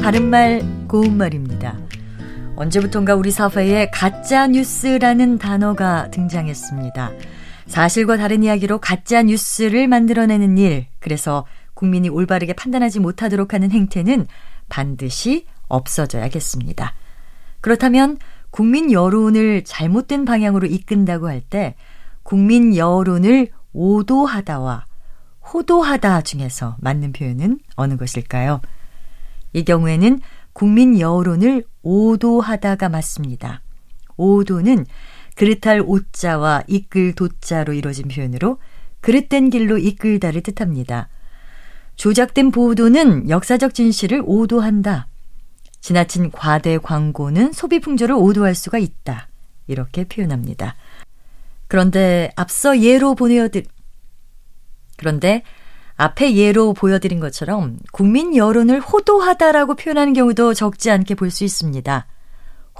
바른말 고운말입니다. 언제부턴가 우리 사회에 가짜 뉴스라는 단어가 등장했습니다. 사실과 다른 이야기로 가짜 뉴스를 만들어내는 일, 그래서 국민이 올바르게 판단하지 못하도록 하는 행태는 반드시 없어져야겠습니다. 그렇다면 국민 여론을 잘못된 방향으로 이끈다고 할 때 국민 여론을 오도하다와 호도하다 중에서 맞는 표현은 어느 것일까요? 이 경우에는 국민 여론을 오도하다가 맞습니다. 오도는 그릇할 오자와 이끌 도자로 이루어진 표현으로 그릇된 길로 이끌다를 뜻합니다. 조작된 보도는 역사적 진실을 오도한다. 지나친 과대 광고는 소비 풍조를 오도할 수가 있다. 이렇게 표현합니다. 그런데 앞서 예로 보내어드 그런데 앞에 예로 보여드린 것처럼 국민 여론을 호도하다라고 표현하는 경우도 적지 않게 볼 수 있습니다.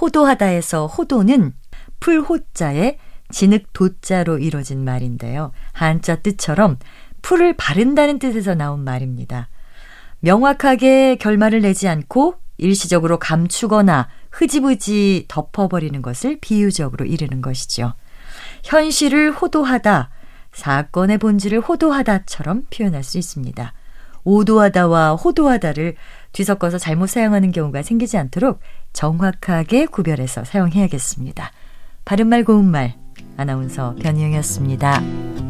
호도하다에서 호도는 풀호자에 진흙 도자로 이루어진 말인데요. 한자 뜻처럼 풀을 바른다는 뜻에서 나온 말입니다. 명확하게 결말을 내지 않고 일시적으로 감추거나 흐지부지 덮어버리는 것을 비유적으로 이르는 것이죠. 현실을 호도하다, 사건의 본질을 호도하다처럼 표현할 수 있습니다. 오도하다와 호도하다를 뒤섞어서 잘못 사용하는 경우가 생기지 않도록 정확하게 구별해서 사용해야겠습니다. 바른말 고운말 아나운서 변희영이었습니다.